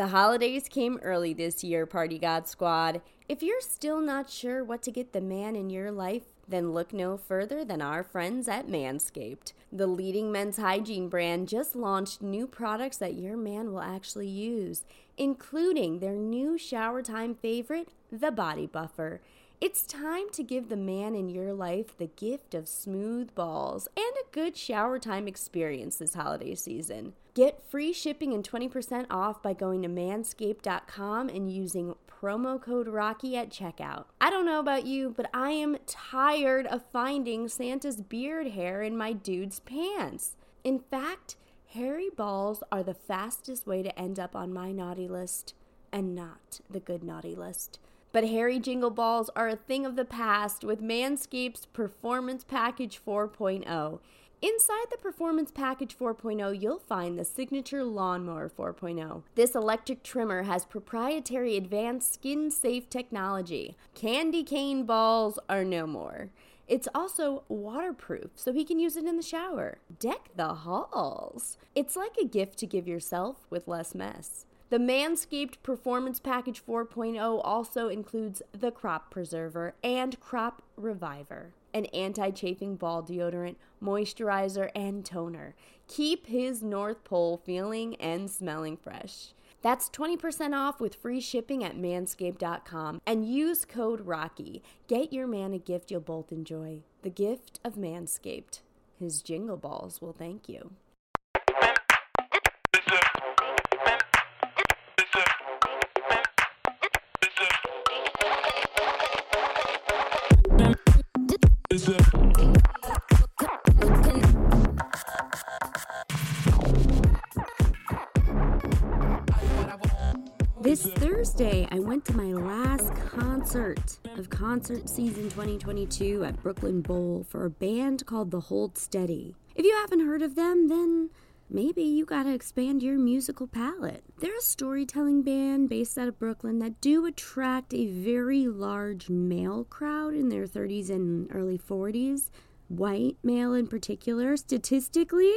The holidays came early this year, Party God Squad. If you're still not sure what to get the man in your life, then look no further than our friends at Manscaped. The leading men's hygiene brand just launched new products that your man will actually use, including their new shower time favorite, the Body Buffer. It's time to give the man in your life the gift of smooth balls and a good shower time experience this holiday season. Get free shipping and 20% off by going to manscaped.com and using promo code Rocky at checkout. I don't know about you, but I am tired of finding Santa's beard hair in my dude's pants. In fact, hairy balls are the fastest way to end up on my naughty list and not the good naughty list. But hairy jingle balls are a thing of the past with Manscaped's Performance Package 4.0. Inside the Performance Package 4.0, you'll find the Signature Lawnmower 4.0. This electric trimmer has proprietary advanced skin safe technology. Candy cane balls are no more. It's also waterproof, so he can use it in the shower. Deck the halls. It's like a gift to give yourself with less mess. The Manscaped Performance Package 4.0 also includes the Crop Preserver and Crop Reviver, an anti chafing ball deodorant, moisturizer, and toner. Keep his North Pole feeling and smelling fresh. That's 20% off with free shipping at manscaped.com and use code ROCKY. Get your man a gift you'll both enjoy the gift of Manscaped. His jingle balls will thank you. Concert season 2022 at Brooklyn Bowl for a band called The Hold Steady. If you haven't heard of them, then maybe you gotta expand your musical palette. They're a storytelling band based out of Brooklyn that do attract a very large male crowd in their 30s and early 40s, white male in particular. Statistically,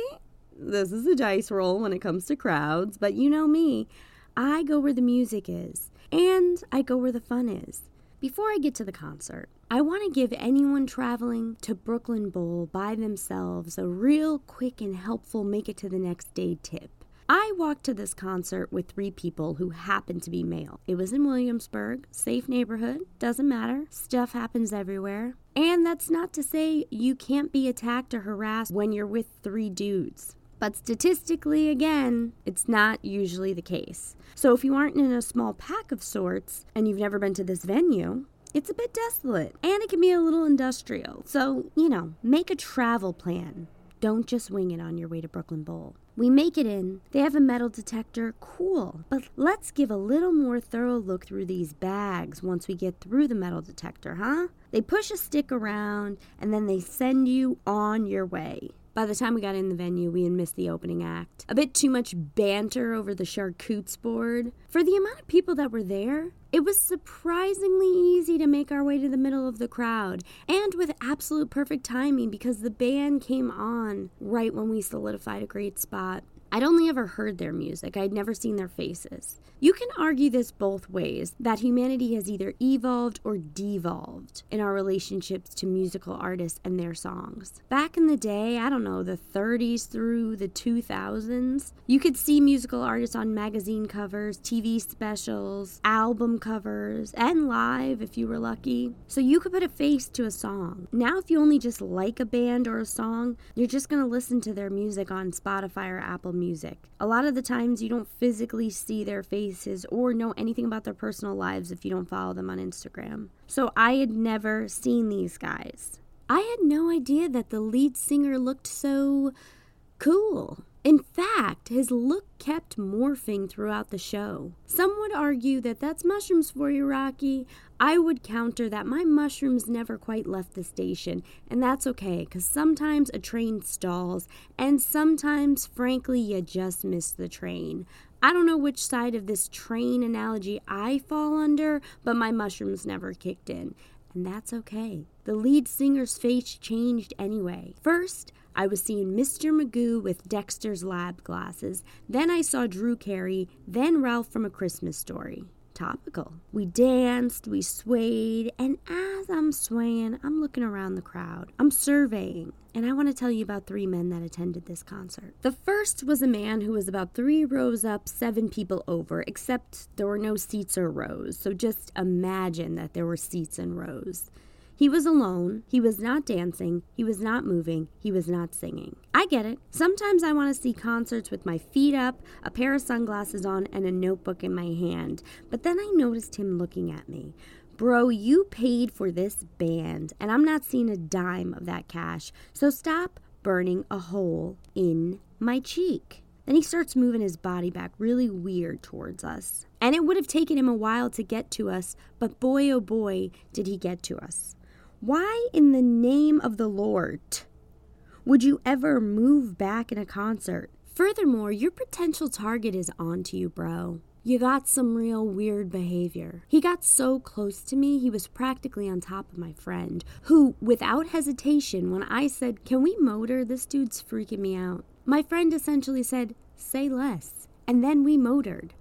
this is a dice roll when it comes to crowds, but you know me. I go where the music is, and I go where the fun is. Before I get to the concert, I want to give anyone traveling to Brooklyn Bowl by themselves a real quick and helpful make it to the next day tip. I walked to this concert with three people who happened to be male. It was in Williamsburg, safe neighborhood, doesn't matter, stuff happens everywhere. And that's not to say you can't be attacked or harassed when you're with three dudes. But statistically, again, it's not usually the case. So if you aren't in a small pack of sorts and you've never been to this venue, it's a bit desolate and it can be a little industrial. So, you know, make a travel plan. Don't just wing it on your way to Brooklyn Bowl. We make it in. They have a metal detector. Cool. But let's give a little more thorough look through these bags once we get through the metal detector, huh? They push a stick around and then they send you on your way. By the time we got in the venue, we had missed the opening act. A bit too much banter over the charcutes board. For the amount of people that were there, it was surprisingly easy to make our way to the middle of the crowd, and with absolute perfect timing because the band came on right when we solidified a great spot. I'd only ever heard their music, I'd never seen their faces. You can argue this both ways that humanity has either evolved or devolved in our relationships to musical artists and their songs. Back in the day, I don't know, the 30s through the 2000s, you could see musical artists on magazine covers, TV specials, album covers, and live if you were lucky. So you could put a face to a song. Now, if you only just like a band or a song, you're just going to listen to their music on Spotify or Apple Music music. A lot of the times you don't physically see their faces or know anything about their personal lives if you don't follow them on Instagram. So I had never seen these guys. I had no idea that the lead singer looked so cool. In fact, his look kept morphing throughout the show. Some would argue that that's mushrooms for you, Rocky. I would counter that my mushrooms never quite left the station, and that's okay, because sometimes a train stalls, and sometimes, frankly, you just miss the train. I don't know which side of this train analogy I fall under, but my mushrooms never kicked in, and that's okay. The lead singer's face changed anyway. First, I was seeing Mr. Magoo with Dexter's lab glasses. Then I saw Drew Carey, then Ralph from A Christmas Story. Topical. We danced, we swayed, and as I'm swaying, I'm looking around the crowd. I'm surveying, and I want to tell you about three men that attended this concert. The first was a man who was about three rows up, seven people over, except there were no seats or rows, so just imagine that there were seats and rows. He was alone. He was not dancing. He was not moving. He was not singing. I get it. Sometimes I want to see concerts with my feet up, a pair of sunglasses on, and a notebook in my hand. But then I noticed him looking at me. Bro, you paid for this band, and I'm not seeing a dime of that cash. So stop burning a hole in my cheek. Then he starts moving his body back really weird towards us. And it would have taken him a while to get to us, but boy oh boy, did he get to us. Why in the name of the Lord would you ever move back in a concert? Furthermore, your potential target is onto you, bro. You got some real weird behavior. He got so close to me, he was practically on top of my friend, who, without hesitation, when I said, Can we motor? This dude's freaking me out. My friend essentially said, Say less. And then we motored.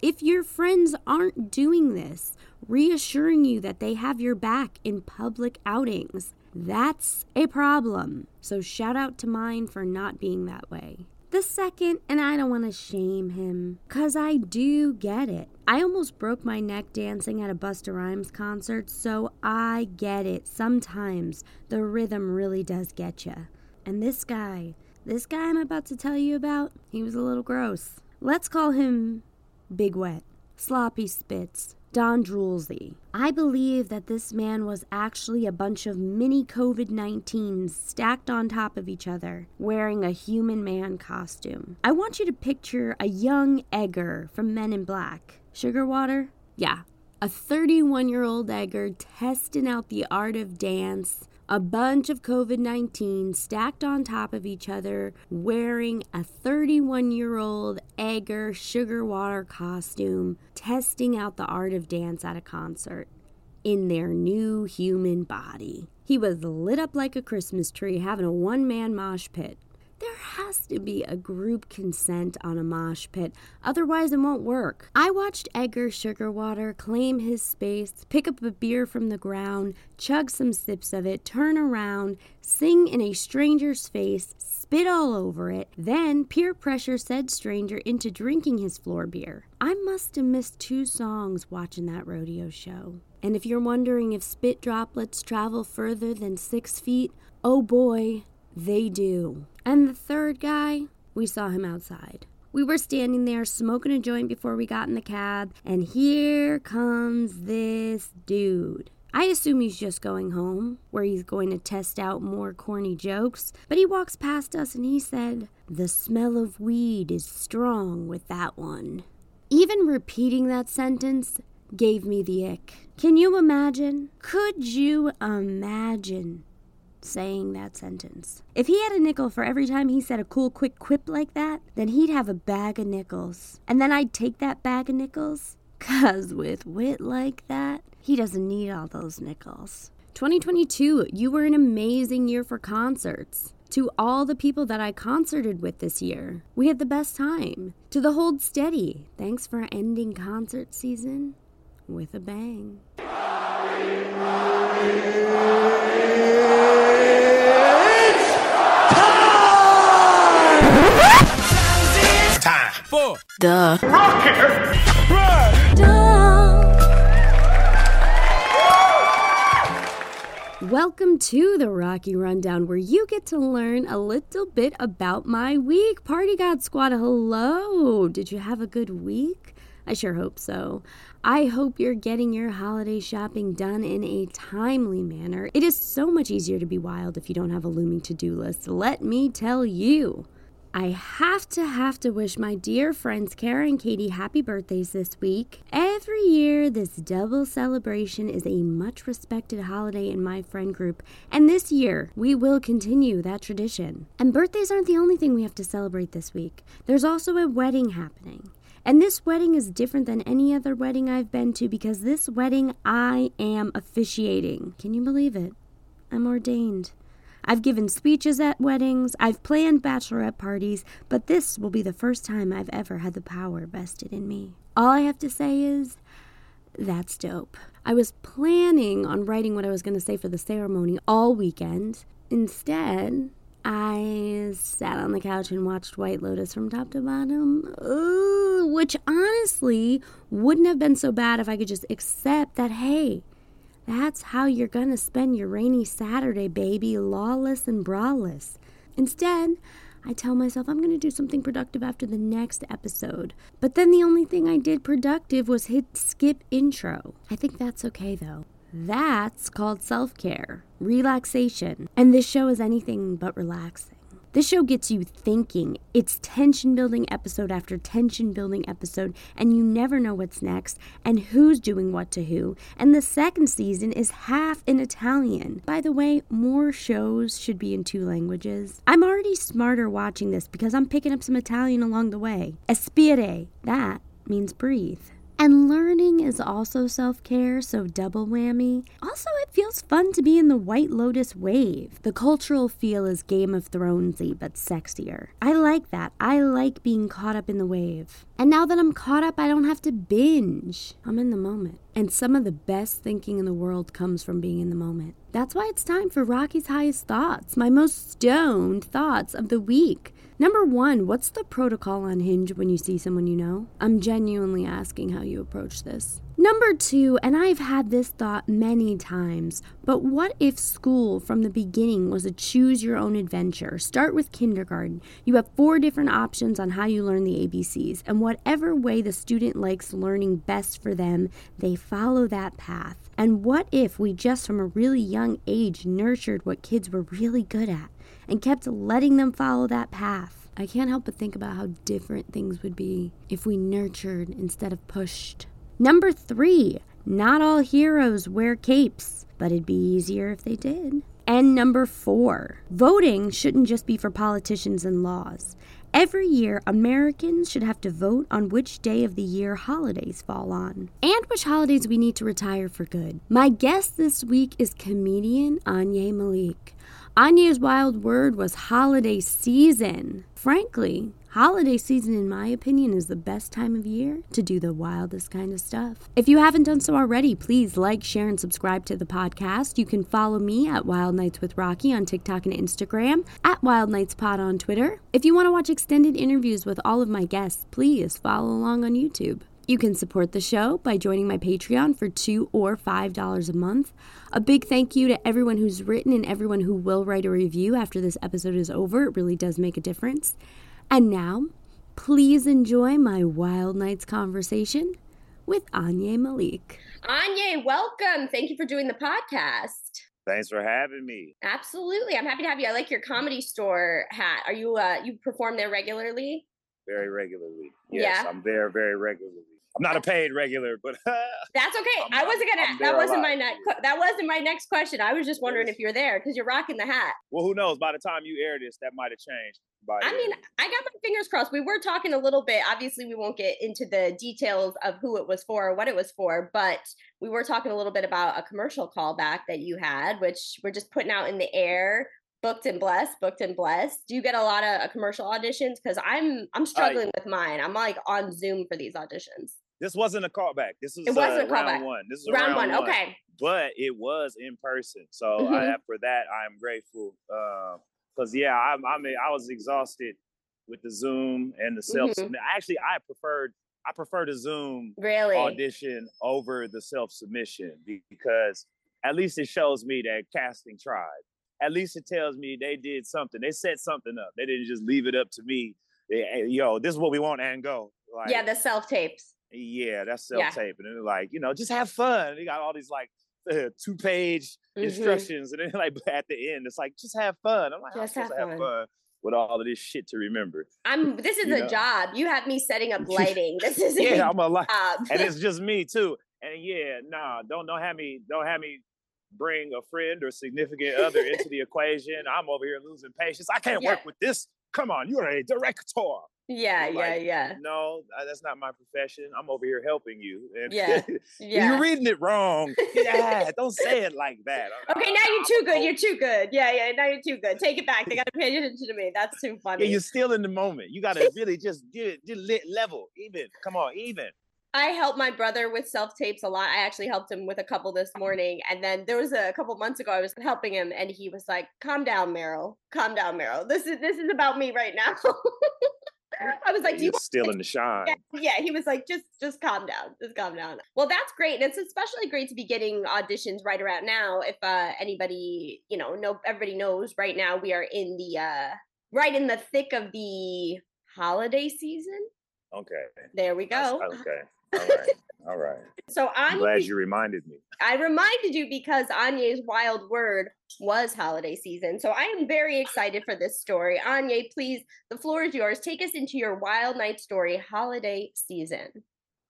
If your friends aren't doing this, reassuring you that they have your back in public outings, that's a problem. So shout out to mine for not being that way. The second, and I don't want to shame him, because I do get it. I almost broke my neck dancing at a Busta Rhymes concert, so I get it. Sometimes the rhythm really does get you. And this guy, this guy I'm about to tell you about, he was a little gross. Let's call him Big Wet, Sloppy Spitz, Don Droolsy. I believe that this man was actually a bunch of mini COVID 19s stacked on top of each other, wearing a human man costume. I want you to picture a young Edgar from Men in Black. Sugar water? Yeah. A 31 year old Edgar testing out the art of dance a bunch of COVID 19 stacked on top of each other, wearing a 31 year old Edgar sugar water costume, testing out the art of dance at a concert in their new human body. He was lit up like a Christmas tree, having a one man mosh pit there has to be a group consent on a mosh pit, otherwise, it won't work. I watched Edgar Sugarwater claim his space, pick up a beer from the ground, chug some sips of it, turn around, sing in a stranger's face, spit all over it, then peer pressure said stranger into drinking his floor beer. I must have missed two songs watching that rodeo show. And if you're wondering if spit droplets travel further than six feet, oh boy, they do. And the third guy, we saw him outside. We were standing there smoking a joint before we got in the cab, and here comes this dude. I assume he's just going home, where he's going to test out more corny jokes, but he walks past us and he said, The smell of weed is strong with that one. Even repeating that sentence gave me the ick. Can you imagine? Could you imagine saying that sentence. If he had a nickel for every time he said a cool, quick quip like that, then he'd have a bag of nickels. And then I'd take that bag of nickels, cause with wit like that, he doesn't need all those nickels. 2022, you were an amazing year for concerts. To all the people that I concerted with this year, we had the best time. To the Hold Steady, thanks for ending concert season with a bang. For the Welcome to the Rocky Rundown, where you get to learn a little bit about my week. Party God Squad, hello! Did you have a good week? I sure hope so. I hope you're getting your holiday shopping done in a timely manner. It is so much easier to be wild if you don't have a looming to do list. Let me tell you. I have to have to wish my dear friends Kara and Katie happy birthdays this week. Every year, this double celebration is a much respected holiday in my friend group, and this year we will continue that tradition. And birthdays aren't the only thing we have to celebrate this week, there's also a wedding happening. And this wedding is different than any other wedding I've been to because this wedding I am officiating. Can you believe it? I'm ordained. I've given speeches at weddings, I've planned bachelorette parties, but this will be the first time I've ever had the power vested in me. All I have to say is, that's dope. I was planning on writing what I was going to say for the ceremony all weekend. Instead, I sat on the couch and watched White Lotus from top to bottom, Ooh, which honestly wouldn't have been so bad if I could just accept that, hey, that's how you're gonna spend your rainy Saturday, baby, lawless and braless. Instead, I tell myself I'm gonna do something productive after the next episode. But then the only thing I did productive was hit skip intro. I think that's okay though. That's called self care, relaxation, and this show is anything but relaxing. This show gets you thinking. It's tension building episode after tension building episode, and you never know what's next and who's doing what to who. And the second season is half in Italian. By the way, more shows should be in two languages. I'm already smarter watching this because I'm picking up some Italian along the way. Espire, that means breathe. And learning is also self care, so double whammy. Also, it feels fun to be in the White Lotus wave. The cultural feel is Game of Thronesy, but sexier. I like that. I like being caught up in the wave. And now that I'm caught up, I don't have to binge. I'm in the moment. And some of the best thinking in the world comes from being in the moment. That's why it's time for Rocky's Highest Thoughts, my most stoned thoughts of the week. Number one, what's the protocol on Hinge when you see someone you know? I'm genuinely asking how you approach this. Number two, and I've had this thought many times, but what if school from the beginning was a choose your own adventure? Start with kindergarten. You have four different options on how you learn the ABCs, and whatever way the student likes learning best for them, they follow that path. And what if we just from a really young age nurtured what kids were really good at? and kept letting them follow that path. I can't help but think about how different things would be if we nurtured instead of pushed. Number three, not all heroes wear capes, but it'd be easier if they did. And number four, voting shouldn't just be for politicians and laws. Every year, Americans should have to vote on which day of the year holidays fall on and which holidays we need to retire for good. My guest this week is comedian Anya Malik. Anya's wild word was holiday season. Frankly, holiday season, in my opinion, is the best time of year to do the wildest kind of stuff. If you haven't done so already, please like, share, and subscribe to the podcast. You can follow me at Wild Nights with Rocky on TikTok and Instagram, at Wild Nights Pod on Twitter. If you want to watch extended interviews with all of my guests, please follow along on YouTube. You can support the show by joining my Patreon for two or five dollars a month. A big thank you to everyone who's written and everyone who will write a review after this episode is over. It really does make a difference. And now, please enjoy my Wild Nights conversation with Anya Malik. Anya, welcome. Thank you for doing the podcast. Thanks for having me. Absolutely. I'm happy to have you. I like your comedy store hat. Are you uh you perform there regularly? Very regularly. Yes, yeah. I'm there very regularly. I'm not a paid regular, but that's okay. I'm, I wasn't gonna. That wasn't my next. That wasn't my next question. I was just wondering yes. if you're there because you're rocking the hat. Well, who knows? By the time you air this, that might have changed. By I mean, I got my fingers crossed. We were talking a little bit. Obviously, we won't get into the details of who it was for or what it was for, but we were talking a little bit about a commercial callback that you had, which we're just putting out in the air booked and blessed booked and blessed do you get a lot of uh, commercial auditions because i'm i'm struggling with mine i'm like on zoom for these auditions this wasn't a callback. This was it wasn't uh, a round one. This is round, round, one. Okay. But it was in person, so mm-hmm. I, for that I'm grateful. Because uh, yeah, I, I mean I was exhausted with the Zoom and the self. Mm-hmm. Actually, I preferred I prefer the Zoom really? audition over the self submission because at least it shows me that casting tried. At least it tells me they did something. They set something up. They didn't just leave it up to me. They, yo, this is what we want and go. Like, yeah, the self tapes. Yeah, that's self tape. Yeah. And then like, you know, just have fun. They got all these like uh, two page mm-hmm. instructions. And then like at the end, it's like, just have fun. I'm like, just have fun. have fun. with all of this shit to remember. I'm this is you a know? job. You have me setting up lighting. This is yeah, I'm a lot. and it's just me too. And yeah, nah, don't don't have me don't have me bring a friend or significant other into the equation. I'm over here losing patience. I can't yeah. work with this. Come on, you're a director. Yeah, yeah, like, yeah. No, that's not my profession. I'm over here helping you. And yeah, yeah. You're reading it wrong. Yeah, don't say it like that. Okay, now you're too good. You're too good. Yeah, yeah. Now you're too good. Take it back. They got to pay attention to me. That's too funny. Yeah, you're still in the moment. You got to really just get it, level, even. Come on, even. I help my brother with self tapes a lot. I actually helped him with a couple this morning. And then there was a, a couple months ago I was helping him and he was like, Calm down, Meryl. Calm down, Meryl. This is this is about me right now. I was like, "Do you still in the shine?" Yeah, yeah, he was like, "Just, just calm down, just calm down." Well, that's great. and It's especially great to be getting auditions right around now. If uh, anybody, you know, no, everybody knows right now we are in the uh, right in the thick of the holiday season. Okay. There we go. That's, okay. All right. All right. So I'm glad you reminded me. I reminded you because Anya's wild word was holiday season. So I am very excited for this story. Anya, please, the floor is yours. Take us into your wild night story, holiday season.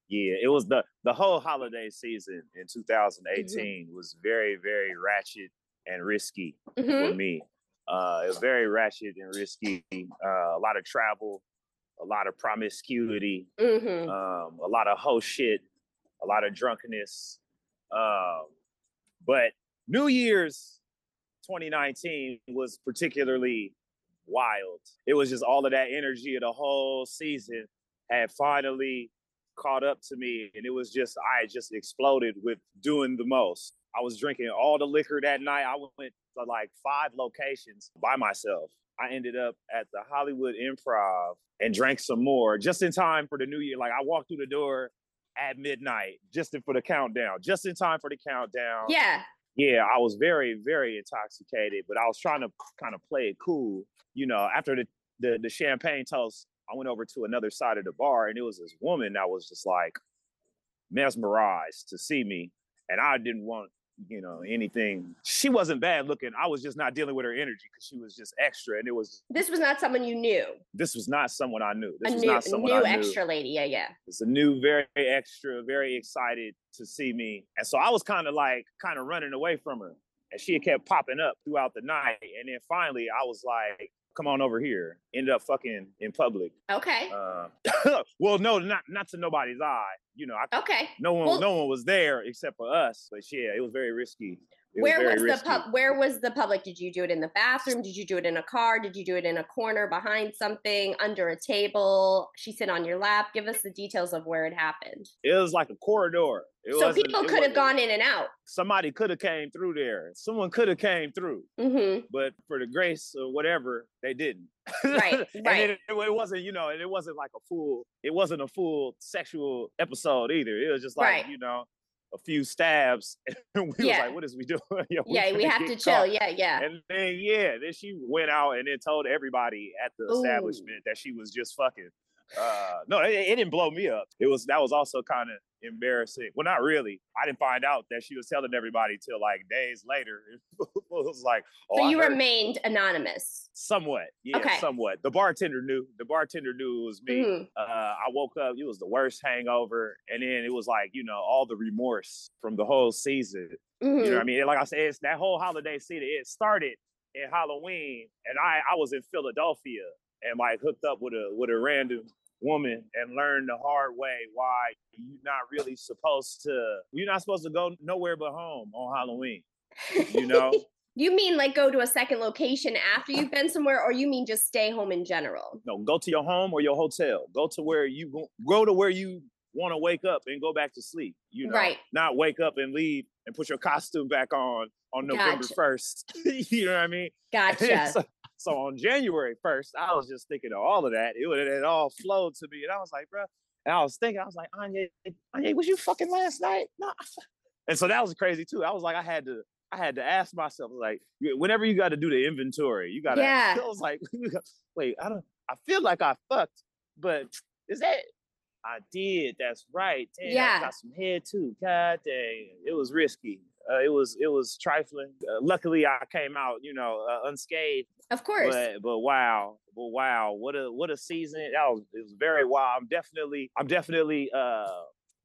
Yeah, it was the the whole holiday season in 2018 mm-hmm. was very very ratchet and risky mm-hmm. for me. Uh, it was very ratchet and risky. Uh, a lot of travel, a lot of promiscuity, mm-hmm. um, a lot of hoe shit, a lot of drunkenness. Um, but New Year's 2019 was particularly wild. It was just all of that energy of the whole season had finally caught up to me. And it was just, I just exploded with doing the most. I was drinking all the liquor that night. I went to like five locations by myself. I ended up at the Hollywood Improv and drank some more just in time for the new year. Like I walked through the door at midnight just in, for the countdown, just in time for the countdown. Yeah. Yeah, I was very, very intoxicated, but I was trying to kind of play it cool. You know, after the, the, the champagne toast, I went over to another side of the bar and it was this woman that was just like mesmerized to see me. And I didn't want you know, anything. She wasn't bad looking. I was just not dealing with her energy because she was just extra, and it was. This was not someone you knew. This was not someone I knew. This a was new, not someone new I knew. extra lady. Yeah, yeah. It's a new, very extra, very excited to see me, and so I was kind of like, kind of running away from her, and she kept popping up throughout the night, and then finally I was like, come on over here. Ended up fucking in public. Okay. Uh, well, no, not not to nobody's eye. You know, I, okay. No one, well, no one was there except for us. But yeah, it was very risky. Where was, was the pub? Where was the public? Did you do it in the bathroom? Did you do it in a car? Did you do it in a corner behind something, under a table? She sit on your lap. Give us the details of where it happened. It was like a corridor. It so people could have gone in and out. Somebody could have came through there. Someone could have came through. Mm-hmm. But for the grace or whatever, they didn't. Right, right. It, it, wasn't, you know, and it wasn't like a full. It wasn't a full sexual episode either. It was just like, right. you know, a few stabs and we yeah. was like what is we doing? Yo, yeah we have to chill. yeah yeah. And then yeah then she went out and then told everybody at the Ooh. establishment that she was just fucking uh no it, it, didn't blow me up. It was that was also kind of embarrassing well not really i didn't find out that she was telling everybody till like days later it was like oh, so you remained anonymous somewhat yeah okay. somewhat the bartender knew the bartender knew it was me mm-hmm. uh i woke up it was the worst hangover and then it was like you know all the remorse from the whole season mm-hmm. you know what i mm-hmm. mean like i said it's that whole holiday season it started in halloween and i i was in philadelphia and like hooked up with a with a random woman and learn the hard way why you're not really supposed to you're not supposed to go nowhere but home on Halloween. You know? you mean like go to a second location after you've been somewhere or you mean just stay home in general? No, go to your home or your hotel. Go to where you go to where you want to wake up and go back to sleep. You know, right. not wake up and leave and put your costume back on on November first. you know what I mean? Gotcha. so, so, on January first, I was just thinking of all of that. It would it all flowed to me, and I was like, bro. And I was thinking, I was like, Anya, Anya, was you fucking last night? No. And so that was crazy too. I was like, I had to, I had to ask myself, like, whenever you got to do the inventory, you got to. Yeah. I was like, wait, I don't. I feel like I fucked, but is that I did. That's right. Damn, yeah. I got some head too. God dang. It was risky. Uh, it was it was trifling. Uh, luckily, I came out, you know, uh, unscathed. Of course. But, but wow, but wow, what a what a season! That was it was very wild. I'm definitely I'm definitely uh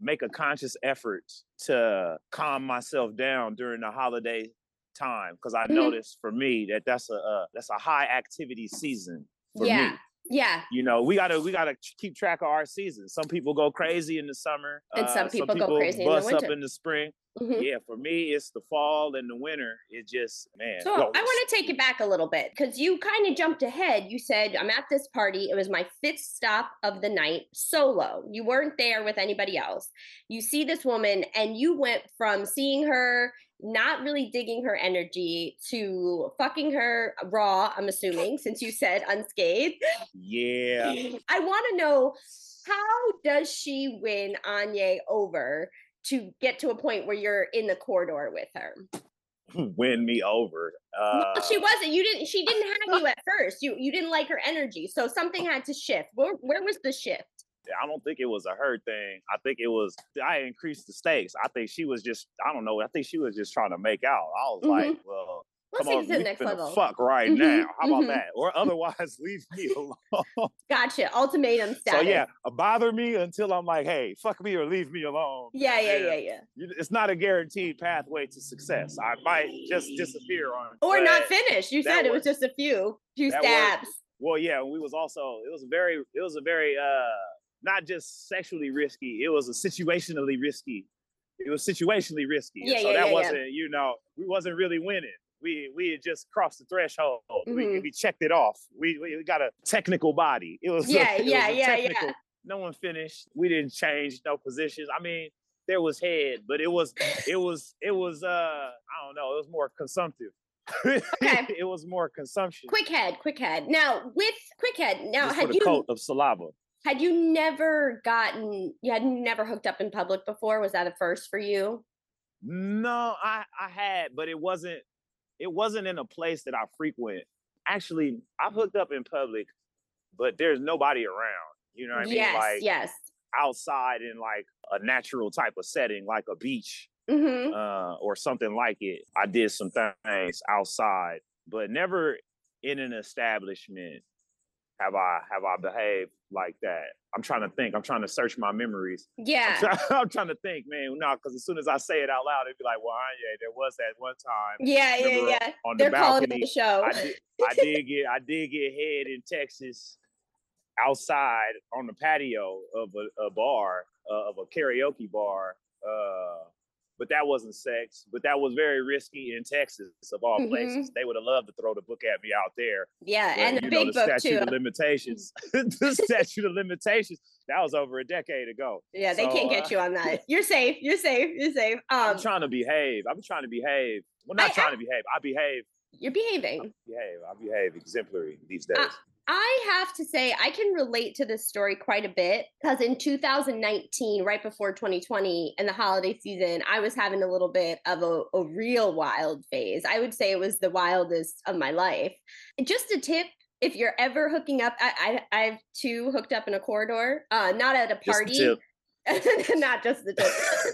make a conscious effort to calm myself down during the holiday time because I mm-hmm. noticed for me that that's a uh, that's a high activity season for yeah. me. Yeah. You know, we gotta we gotta keep track of our seasons. Some people go crazy in the summer, and some, uh, people, some people, go crazy bust in the winter. up in the spring. Mm-hmm. Yeah, for me, it's the fall and the winter. It just man. So I want to take it back a little bit because you kind of jumped ahead. You said I'm at this party. It was my fifth stop of the night, solo. You weren't there with anybody else. You see this woman, and you went from seeing her not really digging her energy to fucking her raw, I'm assuming, since you said unscathed. Yeah. I want to know how does she win Anya over to get to a point where you're in the corridor with her? win me over. Uh, no, she wasn't. You didn't. She didn't have you at first. You you didn't like her energy, so something had to shift. Where where was the shift? I don't think it was a her thing. I think it was I increased the stakes. I think she was just I don't know. I think she was just trying to make out. I was mm-hmm. like, well, Let's come on, we next level. fuck right mm-hmm. now. How about mm-hmm. that? Or otherwise, leave me alone. gotcha. Ultimatum status. So yeah, bother me until I'm like, hey, fuck me or leave me alone. Yeah, yeah, yeah, yeah. yeah. It's not a guaranteed pathway to success. I might just disappear on. Or not finish. You said it was just a few, few stabs. Well, yeah, we was also it was very it was a very uh not just sexually risky. It was a situationally risky. It was situationally risky. Yeah, so yeah, that yeah, wasn't, yeah. you know, we wasn't really winning. We we had just crossed the threshold. Mm-hmm. We, we checked it off. We, we got a technical body. It was yeah, a, it yeah, was yeah, yeah. No one finished. We didn't change no positions. I mean, there was head, but it was it was it was uh I don't know. It was more consumptive. Okay. it was more consumption. Quick head, quick head. Now with quick head, now Just had you cult of saliva had you never gotten you had never hooked up in public before? Was that a first for you? No i i had but it wasn't it wasn't in a place that i frequent. Actually i've hooked up in public but there's nobody around you know what i mean? Yes, like yes. outside in like a natural type of setting like a beach mm-hmm. uh, or something like it. I did some things outside but never in an establishment have I have I behaved like that? I'm trying to think. I'm trying to search my memories. Yeah. I'm, try, I'm trying to think, man. No, because as soon as I say it out loud, it'd be like, well, yeah, there was that one time. Yeah, yeah, yeah. On They're the balcony, calling it the show. I did, I did get I did get head in Texas outside on the patio of a, a bar uh, of a karaoke bar. Uh, but that wasn't sex. But that was very risky in Texas, of all mm-hmm. places. They would have loved to throw the book at me out there. Yeah, but, and the big know, the book statute too. of limitations. the statute of limitations. That was over a decade ago. Yeah, they so, can't get uh, you on that. You're safe. You're safe. You're safe. Um, I'm trying to behave. I'm trying to behave. Well, not I, trying I, to behave. I behave. You're behaving. I behave. I behave exemplary these days. Uh, I have to say, I can relate to this story quite a bit because in 2019, right before 2020 and the holiday season, I was having a little bit of a, a real wild phase. I would say it was the wildest of my life. Just a tip if you're ever hooking up, I, I, have two hooked up in a corridor, uh, not at a party. not just the tip.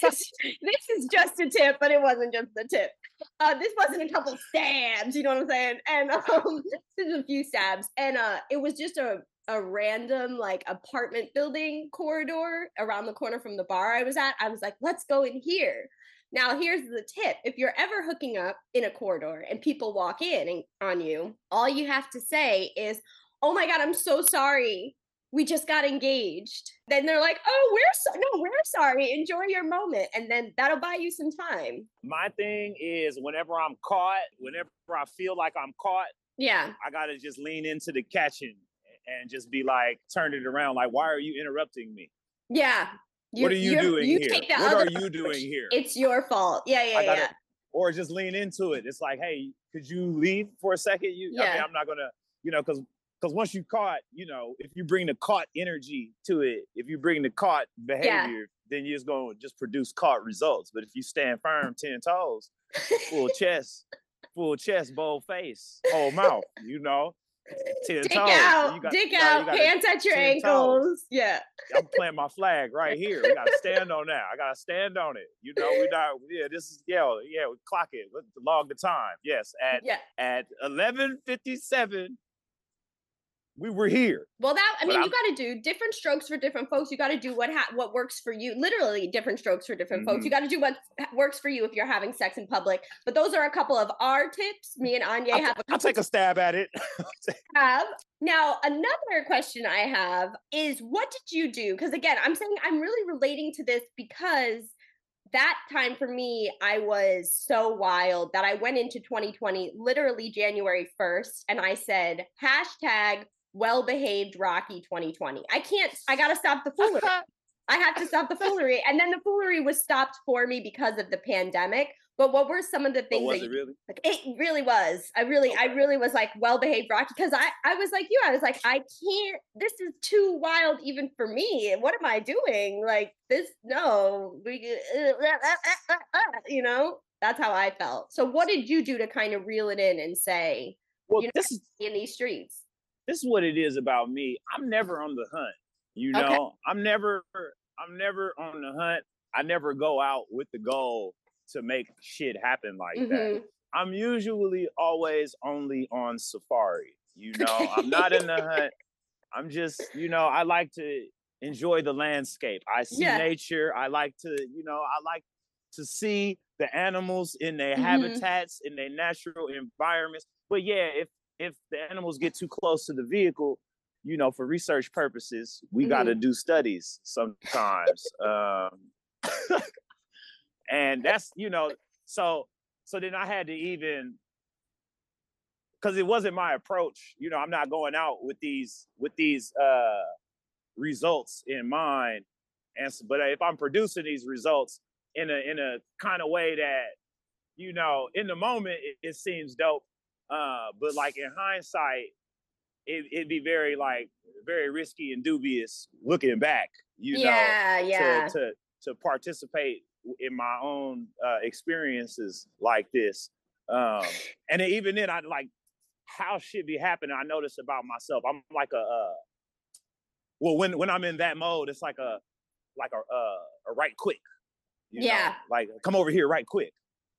this, this is just a tip, but it wasn't just the tip. Uh, this wasn't a couple stabs, you know what I'm saying? And um, this is a few stabs, and uh, it was just a a random like apartment building corridor around the corner from the bar I was at. I was like, let's go in here. Now, here's the tip if you're ever hooking up in a corridor and people walk in and, on you, all you have to say is, Oh my God, I'm so sorry we just got engaged. Then they're like, oh, we're so no, we're sorry. Enjoy your moment. And then that'll buy you some time. My thing is whenever I'm caught, whenever I feel like I'm caught, yeah, I gotta just lean into the catching and just be like, turn it around. Like, why are you interrupting me? Yeah. You, what are you doing you here? what are you doing here? It's your fault. Yeah, yeah, gotta, yeah. Or just lean into it. It's like, hey, could you leave for a second? You, yeah. I mean, I'm not gonna, you know, because because once you caught, you know, if you bring the caught energy to it, if you bring the caught behavior, yeah. then you're just going to just produce caught results. But if you stand firm, ten toes, full chest, full chest, bold face, whole mouth, you know, ten dick toes. out, you got, dick out, pants at your ankles. Toes. Yeah, I'm playing my flag right here. We gotta stand on that. I gotta stand on it. You know, we not. Yeah, this is yeah, yeah. We clock it. Log the time. Yes, at yeah. at 11:57 we were here. Well, that I mean, but you got to do different strokes for different folks. You got to do what ha- what works for you. Literally, different strokes for different mm-hmm. folks. You mm-hmm. got to do what works for you if you're having sex in public. But those are a couple of our tips. Me and Anya I'll, have. i I'll take a stab at it. have now another question I have is, what did you do? Because again, I'm saying I'm really relating to this because that time for me, I was so wild that I went into 2020 literally January 1st and I said, hashtag well behaved Rocky 2020. I can't, I got to stop the foolery. I have to stop the foolery. And then the foolery was stopped for me because of the pandemic. But what were some of the things? that you, it really? Like, it really was. I really, okay. I really was like well behaved Rocky because I, I was like you. I was like, I can't. This is too wild even for me. What am I doing? Like this? No, we, you know. That's how I felt. So, what did you do to kind of reel it in and say, well, you know, this is in these streets? This is what it is about me. I'm never on the hunt. You know, okay. I'm never, I'm never on the hunt. I never go out with the goal to make shit happen like mm-hmm. that. I'm usually always only on safari. You know, I'm not in the hunt. I'm just, you know, I like to enjoy the landscape. I see yeah. nature. I like to, you know, I like to see the animals in their mm-hmm. habitats, in their natural environments. But yeah, if if the animals get too close to the vehicle, you know, for research purposes, we mm-hmm. got to do studies sometimes. um, and that's you know so so then i had to even because it wasn't my approach you know i'm not going out with these with these uh results in mind and but if i'm producing these results in a in a kind of way that you know in the moment it, it seems dope uh but like in hindsight it, it'd be very like very risky and dubious looking back you yeah, know yeah. to, to to participate in my own uh, experiences like this. Um, and even then, I like how shit be happening. I notice about myself. I'm like a uh, well, when when I'm in that mode, it's like a like a uh, a right quick. yeah. Know? Like come over here right quick,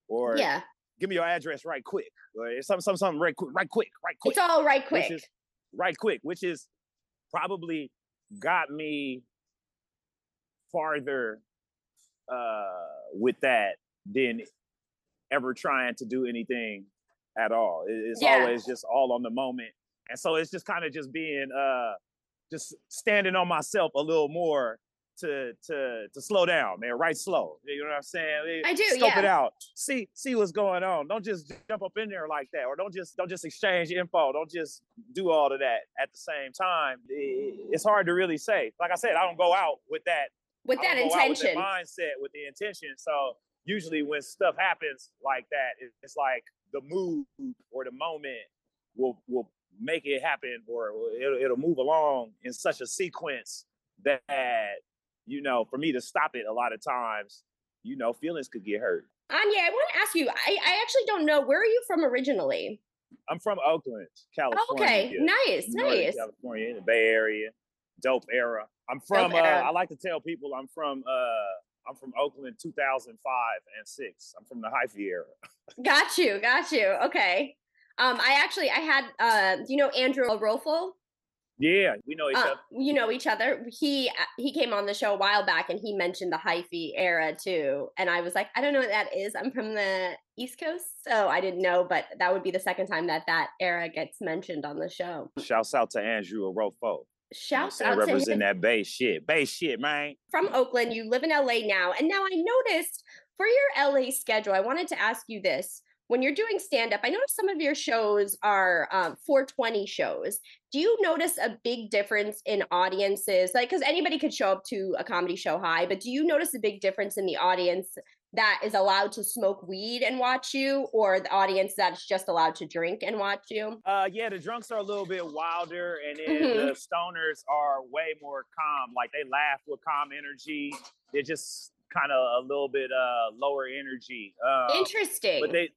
or yeah, give me your address right quick, or some some something right quick, right quick, right quick. It's all right quick. Is, right quick, which is probably got me farther uh, with that than ever trying to do anything at all. It's yeah. always just all on the moment. And so it's just kind of just being uh just standing on myself a little more to to to slow down, man. Right slow. You know what I'm saying? Eh, I do. Scope yeah. it out. See see what's going on. Don't just jump up in there like that, or don't just don't just exchange info. Don't just do all of that at the same time. It's hard to really say. Like I said, I don't go out with that with that intention with mindset with the intention so usually when stuff happens like that it's like the mood or the moment will will make it happen or it'll, it'll move along in such a sequence that you know for me to stop it a lot of times you know feelings could get hurt anya i want to ask you I, I actually don't know where are you from originally i'm from oakland california okay nice Northern nice california in the bay area dope era I'm from. Uh, I like to tell people I'm from. Uh, I'm from Oakland, 2005 and six. I'm from the hyphy era. got you, got you. Okay. Um, I actually I had. Uh, do you know Andrew Orolfo? Yeah, we know each uh, other. You know each other. He uh, he came on the show a while back and he mentioned the hyphy era too. And I was like, I don't know what that is. I'm from the East Coast, so I didn't know. But that would be the second time that that era gets mentioned on the show. Shouts out to Andrew Orolfo. Shouts you know out represent that Bay shit. Bay shit, man. From Oakland, you live in LA now. And now I noticed for your LA schedule, I wanted to ask you this. When you're doing stand up, I noticed some of your shows are um, 420 shows. Do you notice a big difference in audiences? Like, because anybody could show up to a comedy show high, but do you notice a big difference in the audience that is allowed to smoke weed and watch you or the audience that's just allowed to drink and watch you? Uh yeah, the drunks are a little bit wilder and then mm-hmm. the stoners are way more calm. Like they laugh with calm energy. They're just kind of a little bit uh lower energy. Um, Interesting. But they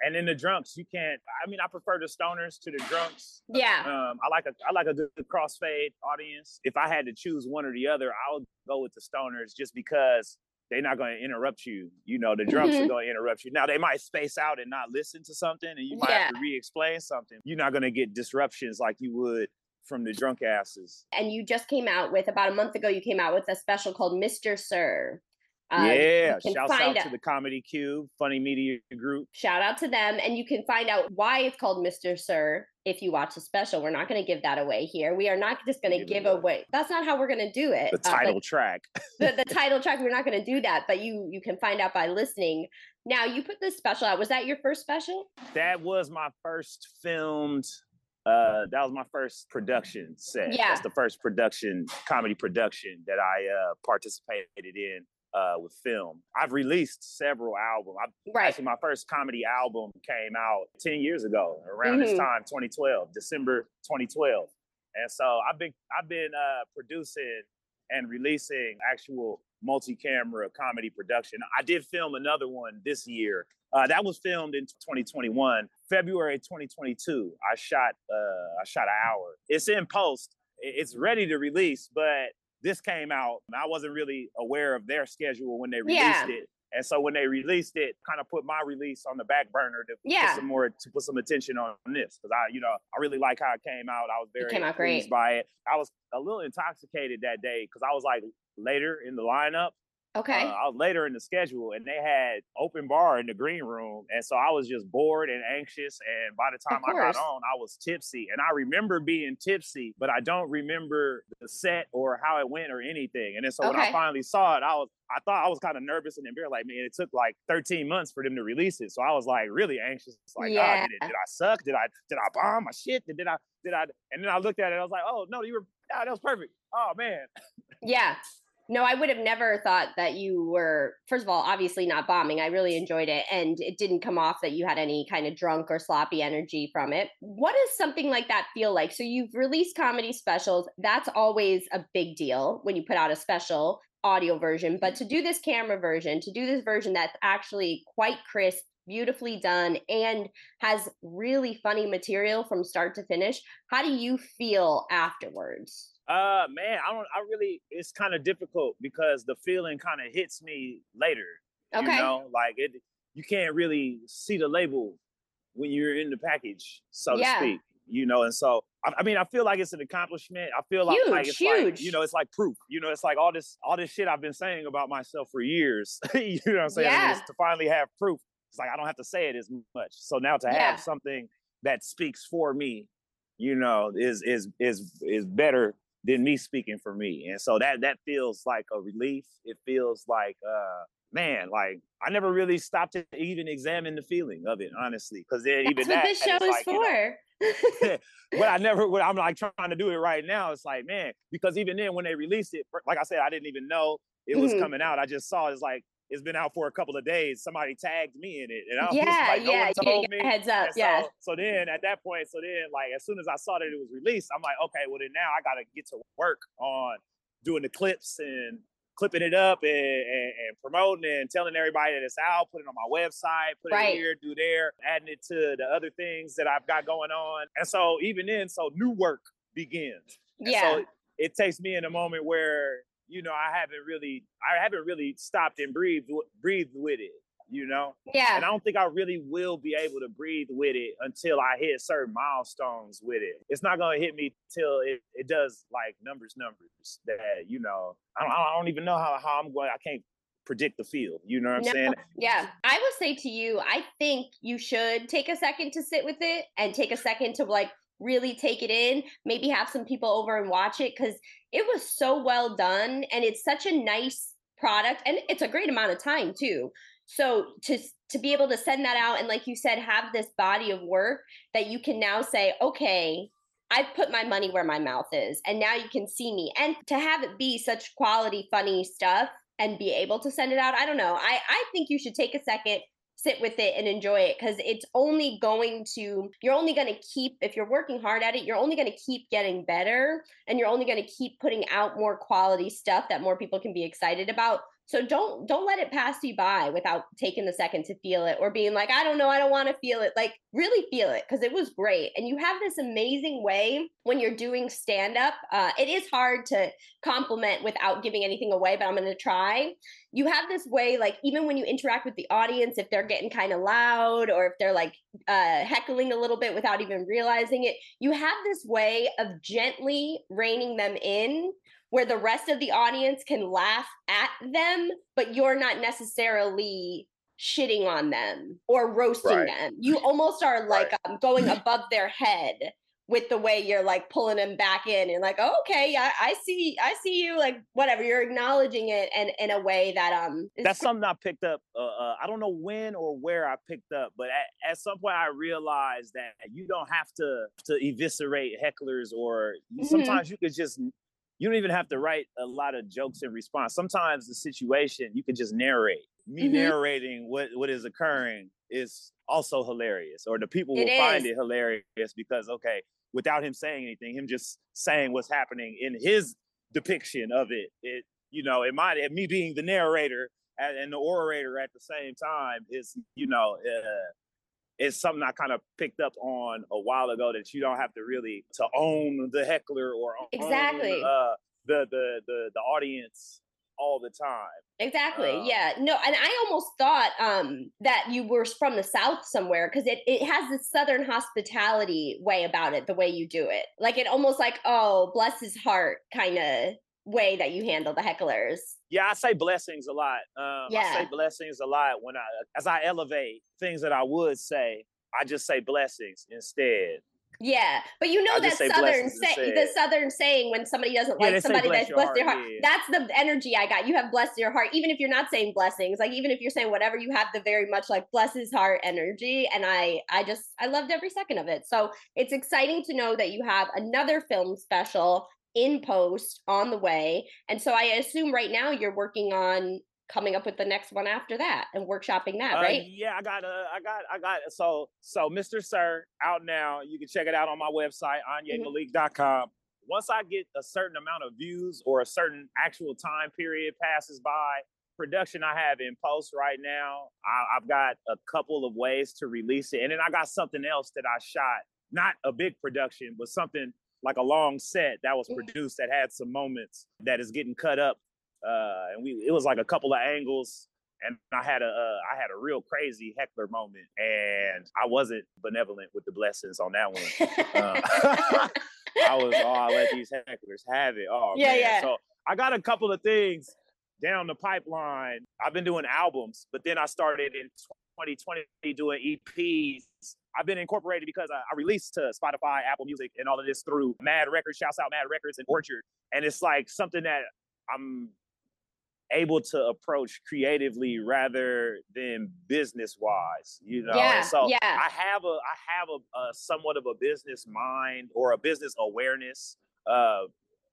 and then the drunks, you can't. I mean, I prefer the stoners to the drunks. Yeah. Um, I like a I like a good crossfade audience. If I had to choose one or the other, I would go with the stoners just because they're not going to interrupt you. You know, the drunks mm-hmm. are going to interrupt you. Now they might space out and not listen to something, and you might yeah. have to re-explain something. You're not going to get disruptions like you would from the drunk asses. And you just came out with about a month ago. You came out with a special called Mr. Sir. Uh, yeah, shout out, to the Comedy Cube, funny media group. Shout out to them. And you can find out why it's called Mr. Sir if you watch the special. We're not going to give that away here. We are not just going to give away. away. That's not how we're going to do it. The uh, title uh, track. the, the title track. We're not going to do that, but you you can find out by listening. Now you put this special out. Was that your first special? That was my first filmed uh, that was my first production set. Yeah. That's the first production, comedy production that I uh, participated in uh, with film. I've released several albums. I, right. Actually, my first comedy album came out 10 years ago, around mm-hmm. this time, 2012, December 2012. And so I've been I've been uh, producing and releasing actual multi-camera comedy production. I did film another one this year. Uh, that was filmed in 2021, February 2022. I shot uh, I shot an hour. It's in post. It's ready to release, but this came out. I wasn't really aware of their schedule when they released yeah. it. And so when they released it, kind of put my release on the back burner to yeah. put some more to put some attention on this because I, you know, I really like how it came out. I was very pleased great. by it. I was a little intoxicated that day because I was like later in the lineup, Okay. Uh, I was later in the schedule and they had open bar in the green room. And so I was just bored and anxious. And by the time I got on, I was tipsy. And I remember being tipsy, but I don't remember the set or how it went or anything. And then so okay. when I finally saw it, I was I thought I was kind of nervous and embarrassed. Like, man, it took like 13 months for them to release it. So I was like really anxious. Like, yeah. oh, did, it, did I suck? Did I did I bomb my shit? Did, did I did I and then I looked at it, I was like, oh no, you were oh, that was perfect. Oh man. Yeah. No, I would have never thought that you were, first of all, obviously not bombing. I really enjoyed it. And it didn't come off that you had any kind of drunk or sloppy energy from it. What does something like that feel like? So you've released comedy specials. That's always a big deal when you put out a special audio version. But to do this camera version, to do this version that's actually quite crisp, beautifully done, and has really funny material from start to finish, how do you feel afterwards? Uh, man, I don't. I really. It's kind of difficult because the feeling kind of hits me later. Okay. You know, like it. You can't really see the label when you're in the package, so yeah. to speak. You know, and so I, I, mean, I feel like it's an accomplishment. I feel like, huge, like it's huge. like you know, it's like proof. You know, it's like all this all this shit I've been saying about myself for years. you know what I'm saying? Yeah. to finally have proof. It's like I don't have to say it as much. So now to yeah. have something that speaks for me, you know, is is is is better than me speaking for me. And so that that feels like a relief. It feels like uh man, like I never really stopped to even examine the feeling of it, honestly. Because then That's even what that, this show is like, for. You know, what I never, what I'm like trying to do it right now. It's like, man, because even then when they released it, like I said, I didn't even know it was mm-hmm. coming out. I just saw it's like it's been out for a couple of days. Somebody tagged me in it, and I was yeah, like, no yeah, one told me. Heads up, so, yeah. So then at that point, so then like as soon as I saw that it was released, I'm like, okay, well then now I got to get to work on doing the clips and clipping it up and, and, and, promoting and telling everybody that it's out, putting it on my website, putting right. it here, do there, adding it to the other things that I've got going on. And so even then, so new work begins. And yeah. So it takes me in a moment where you know, I haven't really, I haven't really stopped and breathed, breathed with it. You know, yeah. And I don't think I really will be able to breathe with it until I hit certain milestones with it. It's not gonna hit me till it, it does like numbers, numbers that you know. I don't, I don't even know how how I'm going. I can't predict the field. You know what I'm no, saying? Yeah. I will say to you, I think you should take a second to sit with it and take a second to like really take it in, maybe have some people over and watch it because it was so well done and it's such a nice product and it's a great amount of time too. So to to be able to send that out and like you said have this body of work that you can now say okay, I've put my money where my mouth is and now you can see me and to have it be such quality funny stuff and be able to send it out. I don't know. I I think you should take a second sit with it and enjoy it because it's only going to you're only going to keep if you're working hard at it you're only going to keep getting better and you're only going to keep putting out more quality stuff that more people can be excited about So don't don't let it pass you by without taking the second to feel it or being like, I don't know, I don't want to feel it. Like really feel it because it was great. And you have this amazing way when you're doing stand up. Uh, it is hard to compliment without giving anything away, but I'm going to try. You have this way, like even when you interact with the audience, if they're getting kind of loud or if they're like uh, heckling a little bit without even realizing it, you have this way of gently reining them in where the rest of the audience can laugh at them, but you're not necessarily shitting on them or roasting right. them. You almost are like right. um, going above their head with the way you're like pulling them back in and like, oh, okay, I, I see, I see you. Like whatever, you're acknowledging it and in a way that um. That's something I picked up. Uh, uh, I don't know when or where I picked up, but at, at some point I realized that you don't have to to eviscerate hecklers or mm-hmm. sometimes you could just you don't even have to write a lot of jokes in response. Sometimes the situation you can just narrate. Me mm-hmm. narrating what what is occurring is also hilarious, or the people will it find it hilarious because okay, without him saying anything, him just saying what's happening in his depiction of it, it you know, it might me being the narrator and the orator at the same time is you know uh, is something I kind of picked up on a while ago that you don't have to really to own the heckler or exactly own, uh, the the the the audience all the time. Exactly. Um, yeah. No, and I almost thought um that you were from the south somewhere because it it has this southern hospitality way about it, the way you do it. Like it almost like, oh, bless his heart kind of way that you handle the hecklers. Yeah, I say blessings a lot. Um, yeah. I say blessings a lot when I, as I elevate things that I would say, I just say blessings instead. Yeah, but you know I that southern say, the southern saying when somebody doesn't yeah, like somebody that's blessed their heart. Yeah. That's the energy I got. You have blessed your heart, even if you're not saying blessings. Like even if you're saying whatever, you have the very much like bless his heart energy. And I, I just, I loved every second of it. So it's exciting to know that you have another film special in post on the way. And so I assume right now you're working on coming up with the next one after that and workshopping that, uh, right? Yeah, I got uh, I got I got so so Mr. Sir out now. You can check it out on my website, anyimalik.com. Mm-hmm. Once I get a certain amount of views or a certain actual time period passes by, production I have in post right now, I, I've got a couple of ways to release it. And then I got something else that I shot, not a big production, but something like a long set that was mm. produced that had some moments that is getting cut up. Uh, and we it was like a couple of angles and I had a uh, I had a real crazy heckler moment, and I wasn't benevolent with the blessings on that one. uh, I was oh, I let these hecklers have it. Oh yeah, man. yeah. So I got a couple of things down the pipeline. I've been doing albums, but then I started in 2020 doing EPs I've been incorporated because I, I released to Spotify, Apple Music, and all of this through Mad Records. Shouts out Mad Records and Orchard, and it's like something that I'm able to approach creatively rather than business wise you know yeah, so yeah. i have a i have a, a, somewhat of a business mind or a business awareness uh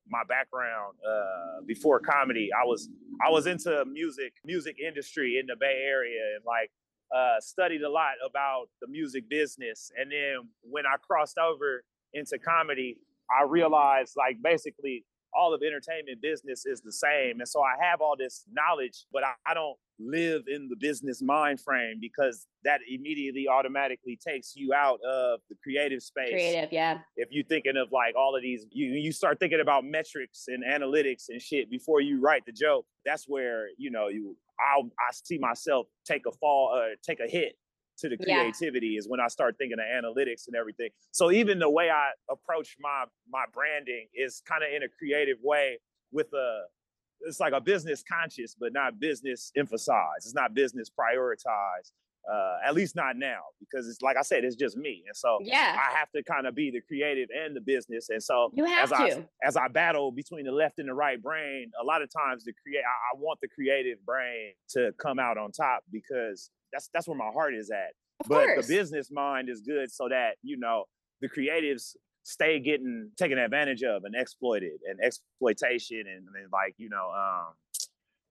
my background uh before comedy i was i was into music music industry in the bay area and like uh, studied a lot about the music business. And then when I crossed over into comedy, I realized like basically all of entertainment business is the same. And so I have all this knowledge, but I, I, don't live in the business mind frame because that immediately automatically takes you out of the creative space. Creative, yeah. If you're thinking of like all of these, you you start thinking about metrics and analytics and shit before you write the joke. That's where, you know, you I'll I see myself take a fall, uh, take a hit to the creativity yeah. is when I start thinking of analytics and everything. So even the way I approach my my branding is kind of in a creative way with a it's like a business conscious but not business emphasized. It's not business prioritized. Uh, at least not now because it's like I said, it's just me, and so yeah, I have to kind of be the creative and the business, and so you have as to. I as I battle between the left and the right brain, a lot of times the create I, I want the creative brain to come out on top because that's that's where my heart is at. Of but course. the business mind is good so that you know the creatives stay getting taken advantage of and exploited and exploitation and, and like you know um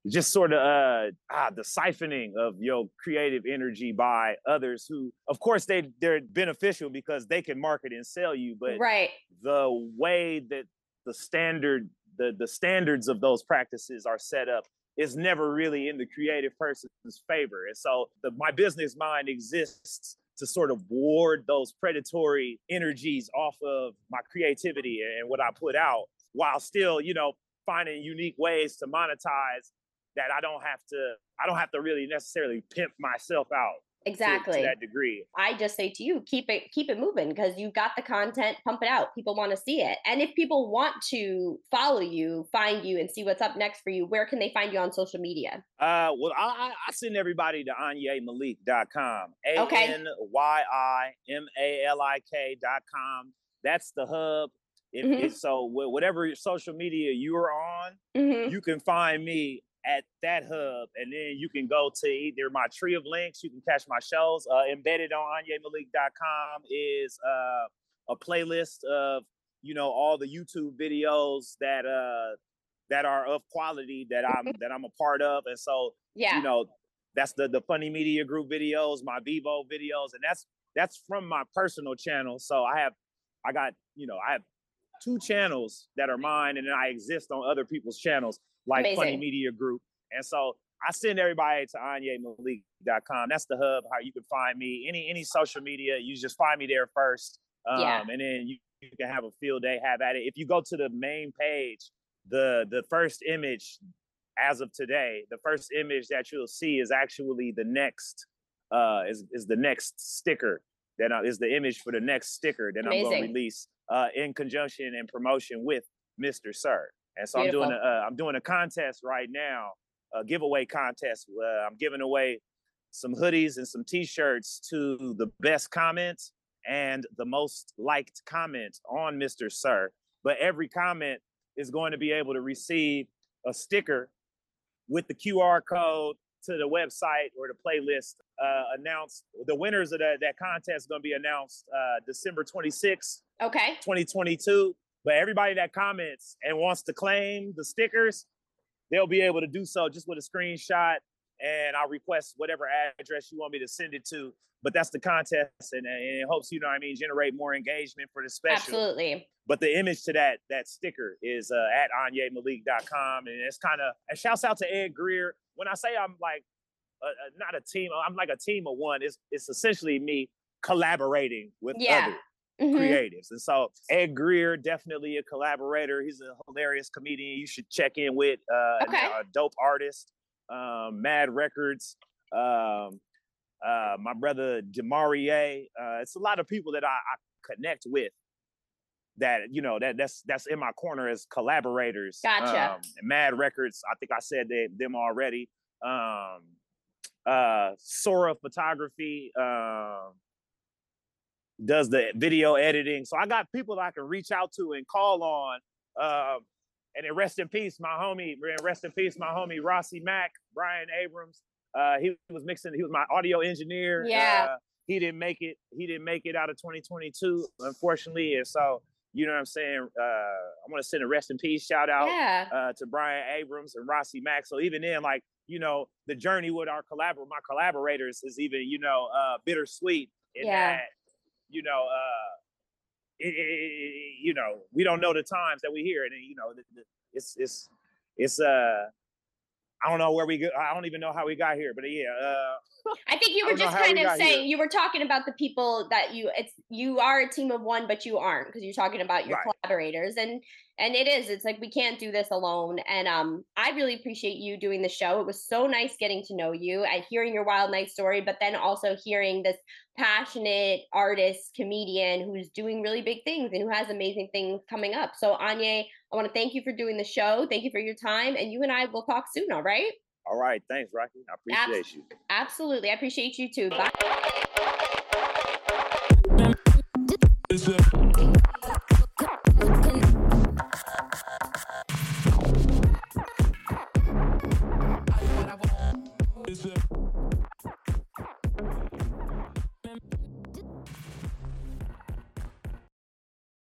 just sort of uh ah, the siphoning of your creative energy by others who of course they they're beneficial because they can market and sell you but right the way that the standard the the standards of those practices are set up is never really in the creative person's favor. And so the, my business mind exists to sort of ward those predatory energies off of my creativity and what I put out while still, you know, finding unique ways to monetize that I don't have to I don't have to really necessarily pimp myself out exactly to, to that degree. I just say to you keep it keep it moving because you've got the content pump it out. People want to see it. And if people want to follow you find you and see what's up next for you where can they find you on social media? Uh well i, I send everybody to anyimalik.com a-n-y-i-m-a-l-i-k.com that's the hub. If, mm-hmm. so whatever social media you're on mm-hmm. you can find me at that hub, and then you can go to either my tree of links. You can catch my shows. Uh, embedded on AnyiMalik.com is uh, a playlist of you know all the YouTube videos that uh, that are of quality that I'm that I'm a part of, and so yeah, you know that's the the funny media group videos, my Vivo videos, and that's that's from my personal channel. So I have I got you know I have two channels that are mine, and then I exist on other people's channels like Amazing. Funny Media Group. And so I send everybody to AnyiMalik.com. That's the hub how you can find me. Any any social media, you just find me there first. Um, yeah. and then you, you can have a field day, have at it. If you go to the main page, the the first image as of today, the first image that you'll see is actually the next uh is is the next sticker that uh, is the image for the next sticker that Amazing. I'm going to release uh in conjunction and promotion with Mr. Sir. And so Beautiful. I'm doing a uh, I'm doing a contest right now, a giveaway contest. Uh, I'm giving away some hoodies and some T-shirts to the best comments and the most liked comment on Mr. Sir. But every comment is going to be able to receive a sticker with the QR code to the website or the playlist uh, announced. The winners of that, that contest is going to be announced uh, December 26th, okay, 2022. But everybody that comments and wants to claim the stickers, they'll be able to do so just with a screenshot. And I'll request whatever address you want me to send it to. But that's the contest, and, and it hopes you know what I mean generate more engagement for the special. Absolutely. But the image to that that sticker is uh, at AnyiMalik.com, and it's kind of and shouts out to Ed Greer. When I say I'm like not a team, I'm like a team of one. It's it's essentially me collaborating with yeah. others mm-hmm. creatives. And so Ed Greer, definitely a collaborator. He's a hilarious comedian. You should check in with uh, okay. a dope artist, um, Mad Records. Um, uh, my brother Demarie. Uh, it's a lot of people that I, I, connect with. That you know that that's that's in my corner as collaborators. Gotcha. Um, Mad Records. I think I said they, them already. Um, uh, Sora Photography. Um, does the video editing. So I got people I can reach out to and call on. Um, and then rest in peace, my homie. Rest in peace, my homie Rossi Mack, Brian Abrams. Uh, he was mixing. He was my audio engineer. Yeah. Uh, he didn't make it. He didn't make it out of 2022, unfortunately. And so, you know what I'm saying? Uh, I want to send a rest in peace shout out yeah. uh, to Brian Abrams and Rossi Mack. So even then, like you know, the journey with our collabor my collaborators is even you know uh, bittersweet. In yeah. that you know, uh, it, it, you know, we don't know the times that we hear it. And, you know, it's, it's, it's, uh, I don't know where we go. I don't even know how we got here, but yeah. Uh, I think you were just kind of saying here. you were talking about the people that you it's you are a team of one, but you aren't because you're talking about your right. collaborators and and it is it's like we can't do this alone and um i really appreciate you doing the show it was so nice getting to know you and hearing your wild night story but then also hearing this passionate artist comedian who's doing really big things and who has amazing things coming up. So anyi i want to thank you for doing the show thank you for your time and you and i will talk soon all right? All right thanks rocky i appreciate Abs- you. absolutely i appreciate you too bye